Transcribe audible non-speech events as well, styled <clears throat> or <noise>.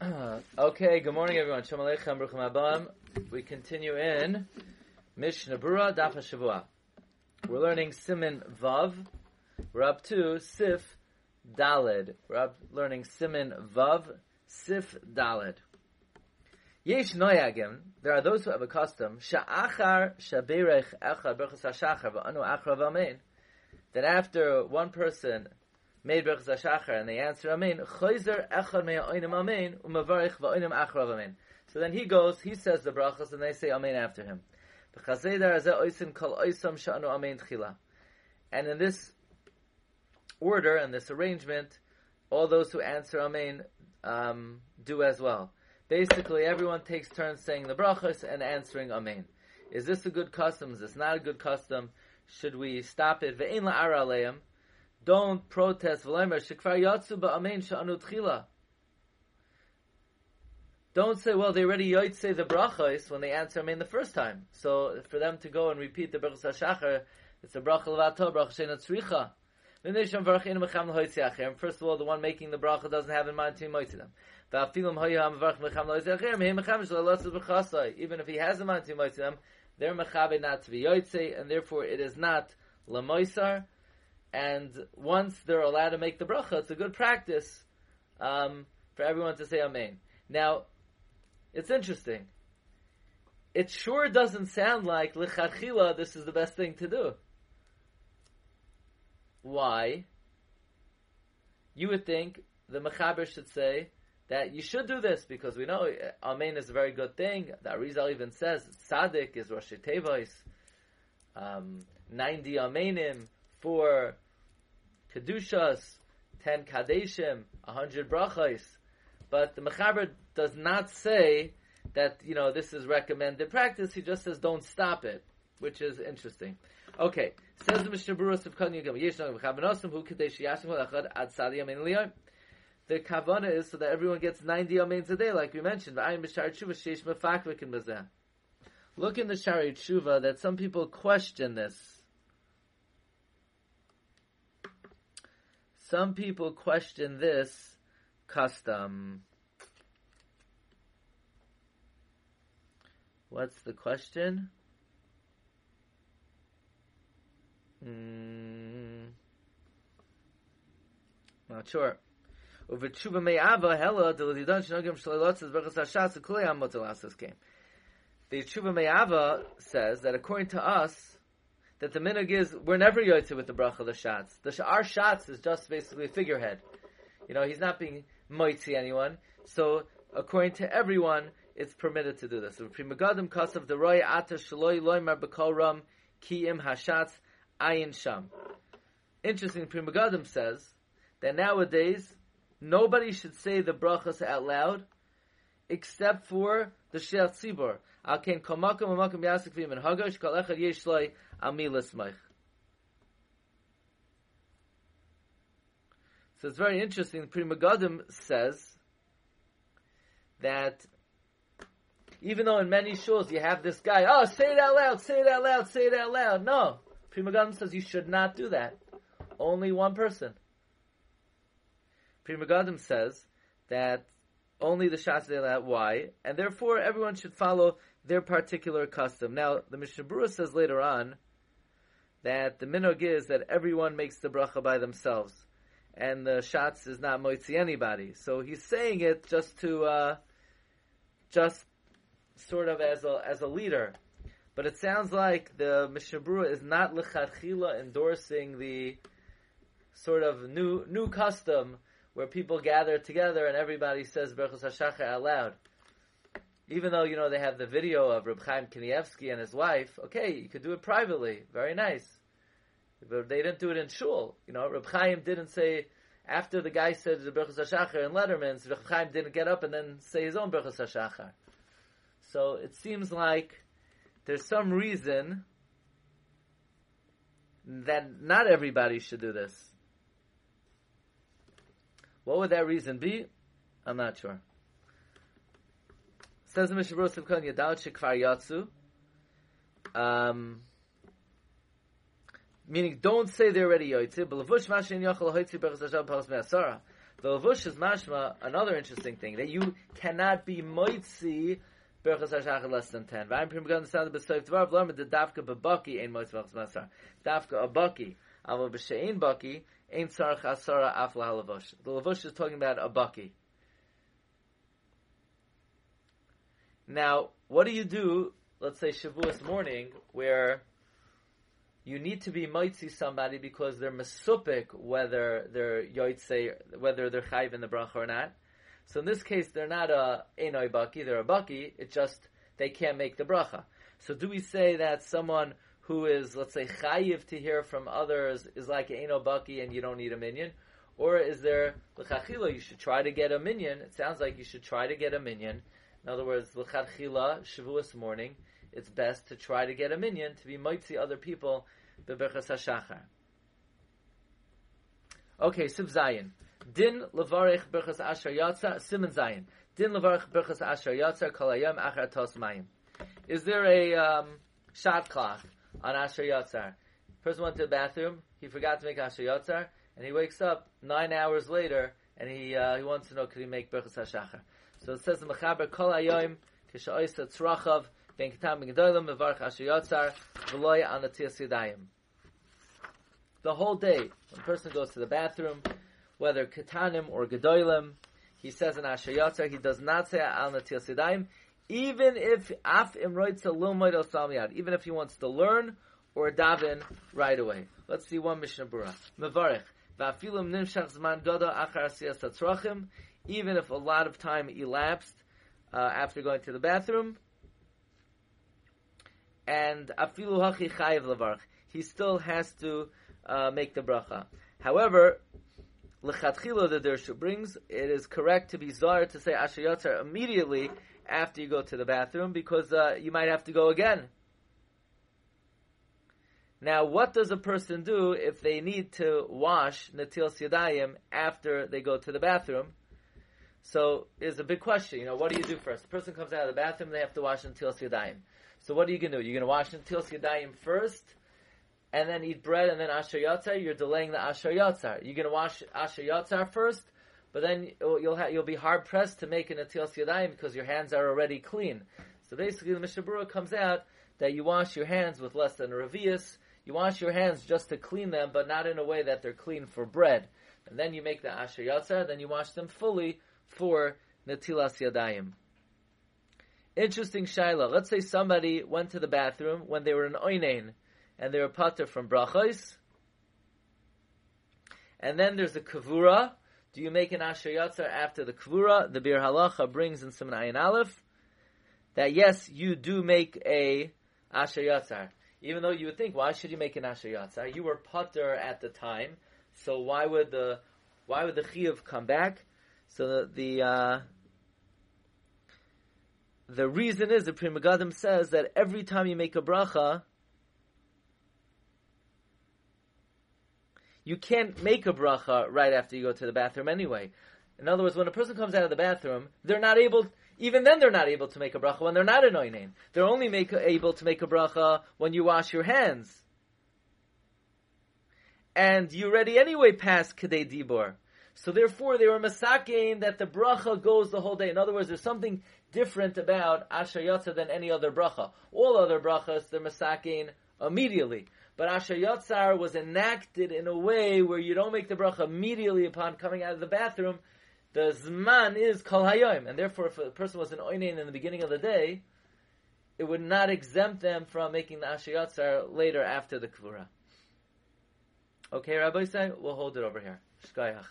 <clears throat> okay, good morning everyone. Shalom Aleichem, Baruch Abam. We continue in Mishnah Berurah Daf Shavua. We're learning Siman Vav. We're up to Sif Dalid. We're up learning Siman Vav, Sif Dalid. Yesh noyagim. There are those who have a custom. Sha'achar shaberech echad berchas hashachar v'anu achra v'amein. That after one person made berchas hashachar and they answer amen, choizer echad me'oinim amen umavarich v'oinim achra v'amein. So then he goes, he says the brachas, and they say amen after him. And in this order and this arrangement, all those who answer amen um, do as well. Basically, everyone takes turns saying the brachas and answering amen. Is this a good custom? Is this not a good custom? Should we stop it? Ve'in. Don't protest. Don't say, well, they already say the brachas when they answer amen the first time. So for them to go and repeat the brachas hashachar, it's a bracha levato, bracha sheina tzricha. First of all, the one making the bracha doesn't have in mind to moiti them. Even if he has in mind to moiti them, they're mechabe not to be yoitze, and therefore it is not lamoisar. And once they're allowed to make the bracha, it's a good practice um, for everyone to say amen. Now, it's interesting. It sure doesn't sound like lichatchila. This is the best thing to do. Why? You would think the Mechaber should say that you should do this because we know Amen is a very good thing. The Arizal even says Tzaddik is Rosh Tevois, um, 90 Amenim, 4 Kedushas, 10 Kadeshim, 100 Brachos. But the Mechaber does not say that, you know, this is recommended practice. He just says don't stop it, which is interesting. Okay, says the Mishnah Berurah of Kan Yigam, Yeshna V'chavanosim Hu Kadesh Yashim V'achad Ad Sadi Yamin Liyam. The kavana is so that everyone gets 90 amens a day, like we mentioned. Look in the Shari Tshuva that some people question this. Some people question this custom. What's the question? Mm, not sure. The Tshuva Me'ava says that according to us, that the minog is we're never yotze with the bracha the shots. The our shots is just basically a figurehead. You know, he's not being moitzi anyone. So according to everyone, it's permitted to do this. Pri Megadim kasav the roy ata shaloi loymar b'kol ram ki im hashatz ayin sham. Interesting, Pri Megadim says that nowadays nobody should say the brachas out loud except for the Sheikh Tzibor. Al ken komakum amakum yasik and hagash kol echad amilas maich. So it's very interesting. Pri Megadim says that even though in many shows you have this guy, oh, say it out loud, say it out loud, say it out loud. No. Pri Megadim says you should not do that. Only one person. Pri Megadim says that only the shots they allow. Why? And therefore, everyone should follow their particular custom. Now, the Mishnah Berurah says later on that the minog is that everyone makes the bracha by themselves, and the shots is not moitzi anybody. So he's saying it just to, uh, just sort of as a as a leader. But it sounds like the Mishnah Berurah is not lechatchila endorsing the sort of new new custom where people gather together and everybody says Berchus HaShachar out loud. Even though, you know, they have the video of Reb Chaim Kanievsky and his wife, okay, you could do it privately. Very nice. But they didn't do it in shul. You know, Reb Chaim didn't say, after the guy said the HaShachar in Lederman's, Reb Chaim didn't get up and then say his own Berchus HaShachar. So it seems like there's some reason that not everybody should do this. What would that reason be? I'm not sure. Says the Mishnah Berurah Simchan Yadal Shekvar Yatsu. Um, meaning, don't say they're already yoytze. But levush mashin yachal hoytze berchas Hashem paras me'asara. The levush is mashma, another interesting thing, that you cannot be moitzi berachas hashachar less than 10. Vayim prim gan sound besoif dvar v'lorma de dafka bebaki ein moitz v'chas masar. Dafka a baki, avo b'she'ein baki, ein tzarach asara af. The levush is talking about a baki. Now, what do you do, let's say Shavuos morning, where you need to be mitzi somebody because they're mesupik whether they're yoitze, whether they're chayv in the bracha or not. So in this case, they're not a enoi baki, they're a baki. It's just they can't make the bracha. So do we say that someone who is, let's say, chayiv to hear from others is like an baki and you don't need a minion? Or is there l'chachila? You should try to get a minion? It sounds like you should try to get a minion. In other words, l'chachila shavuos morning it's best to try to get a minion to be mitzi other people beberchas hashachar. Okay, Siv Zayin. Din levarich berchas asher yatsa, Simon Zayin. Din levarich berchas asher yatsa, kol hayam achar tos mayim. Is there a um, shot clock on asher yatzar? Person went to the bathroom, he forgot to make asher yatzar, and he wakes up nine hours later, and he uh, he wants to know could he make berchas hashachar. So it says in Mechaber kol hayom kisha'oisa tzrachav ben ketam ben gedolim mevarich asher yatzar v'loy anatias yadayim the whole day. When a person goes to the bathroom, whether katanim or gedolim, he says in Ashayatza, he does not say al sidaim, even if af even if he wants to learn or daven right away. Let's see one Mishnah Bura. Mevarich. Va'afilim nimshach zman goda achar asiyas even if a lot of time elapsed uh, after going to the bathroom, and afilu hachi chayiv levarch, he still has to uh, make the bracha. However, lechatchila the Dirshu brings, it is correct to be zar to say asher immediately after you go to the bathroom because uh, you might have to go again. Now, what does a person do if they need to wash natil yadayim after they go to the bathroom? So, is a big question. You know, what do you do first? The person comes out of the bathroom, they have to wash natil yadayim. So, what are you going to do? You're going to wash natil yadayim first, and then eat bread and then asher yatzar, you're delaying the asher yatzar. You're going to wash asher yatzar first, but then you'll ha- you'll be hard pressed to make an atilas yadayim because your hands are already clean. So basically, the Mishnah Berurah comes out that you wash your hands with less than a revius. You wash your hands just to clean them, but not in a way that they're clean for bread. And then you make the asher yatzar, then you wash them fully for natilas yadayim. Interesting shaila. Let's say somebody went to the bathroom when they were in oinain and they're a pater from brachos. And then there's a kavura. Do you make an asher yatzar after the kavura? The Biur Halacha brings in Simon Ayin Aleph that yes, you do make a asher yatzar. Even though you would think, why should you make an asher yatzar? You were pater at the time, so why would the why would the chiyuv come back? So the the, uh, the reason is the Pri Megadim says that every time you make a bracha, you can't make a bracha right after you go to the bathroom anyway. In other words, when a person comes out of the bathroom, they're not able, even then they're not able to make a bracha when they're not in oinain. They're only make, able to make a bracha when you wash your hands. And you already anyway passed Kadei Dibor. So therefore, they were masakein that the bracha goes the whole day. In other words, there's something different about Asher Yatza than any other bracha. All other brachas, they're masakein immediately. But Asher Yotzar was enacted in a way where you don't make the bracha immediately upon coming out of the bathroom. The Zman is Kol Hayom. And therefore, if a person was an Oinain in the beginning of the day, it would not exempt them from making the Asher Yotzar later after the Kvura. Okay, Rabbi say, we'll hold it over here. Shkayach.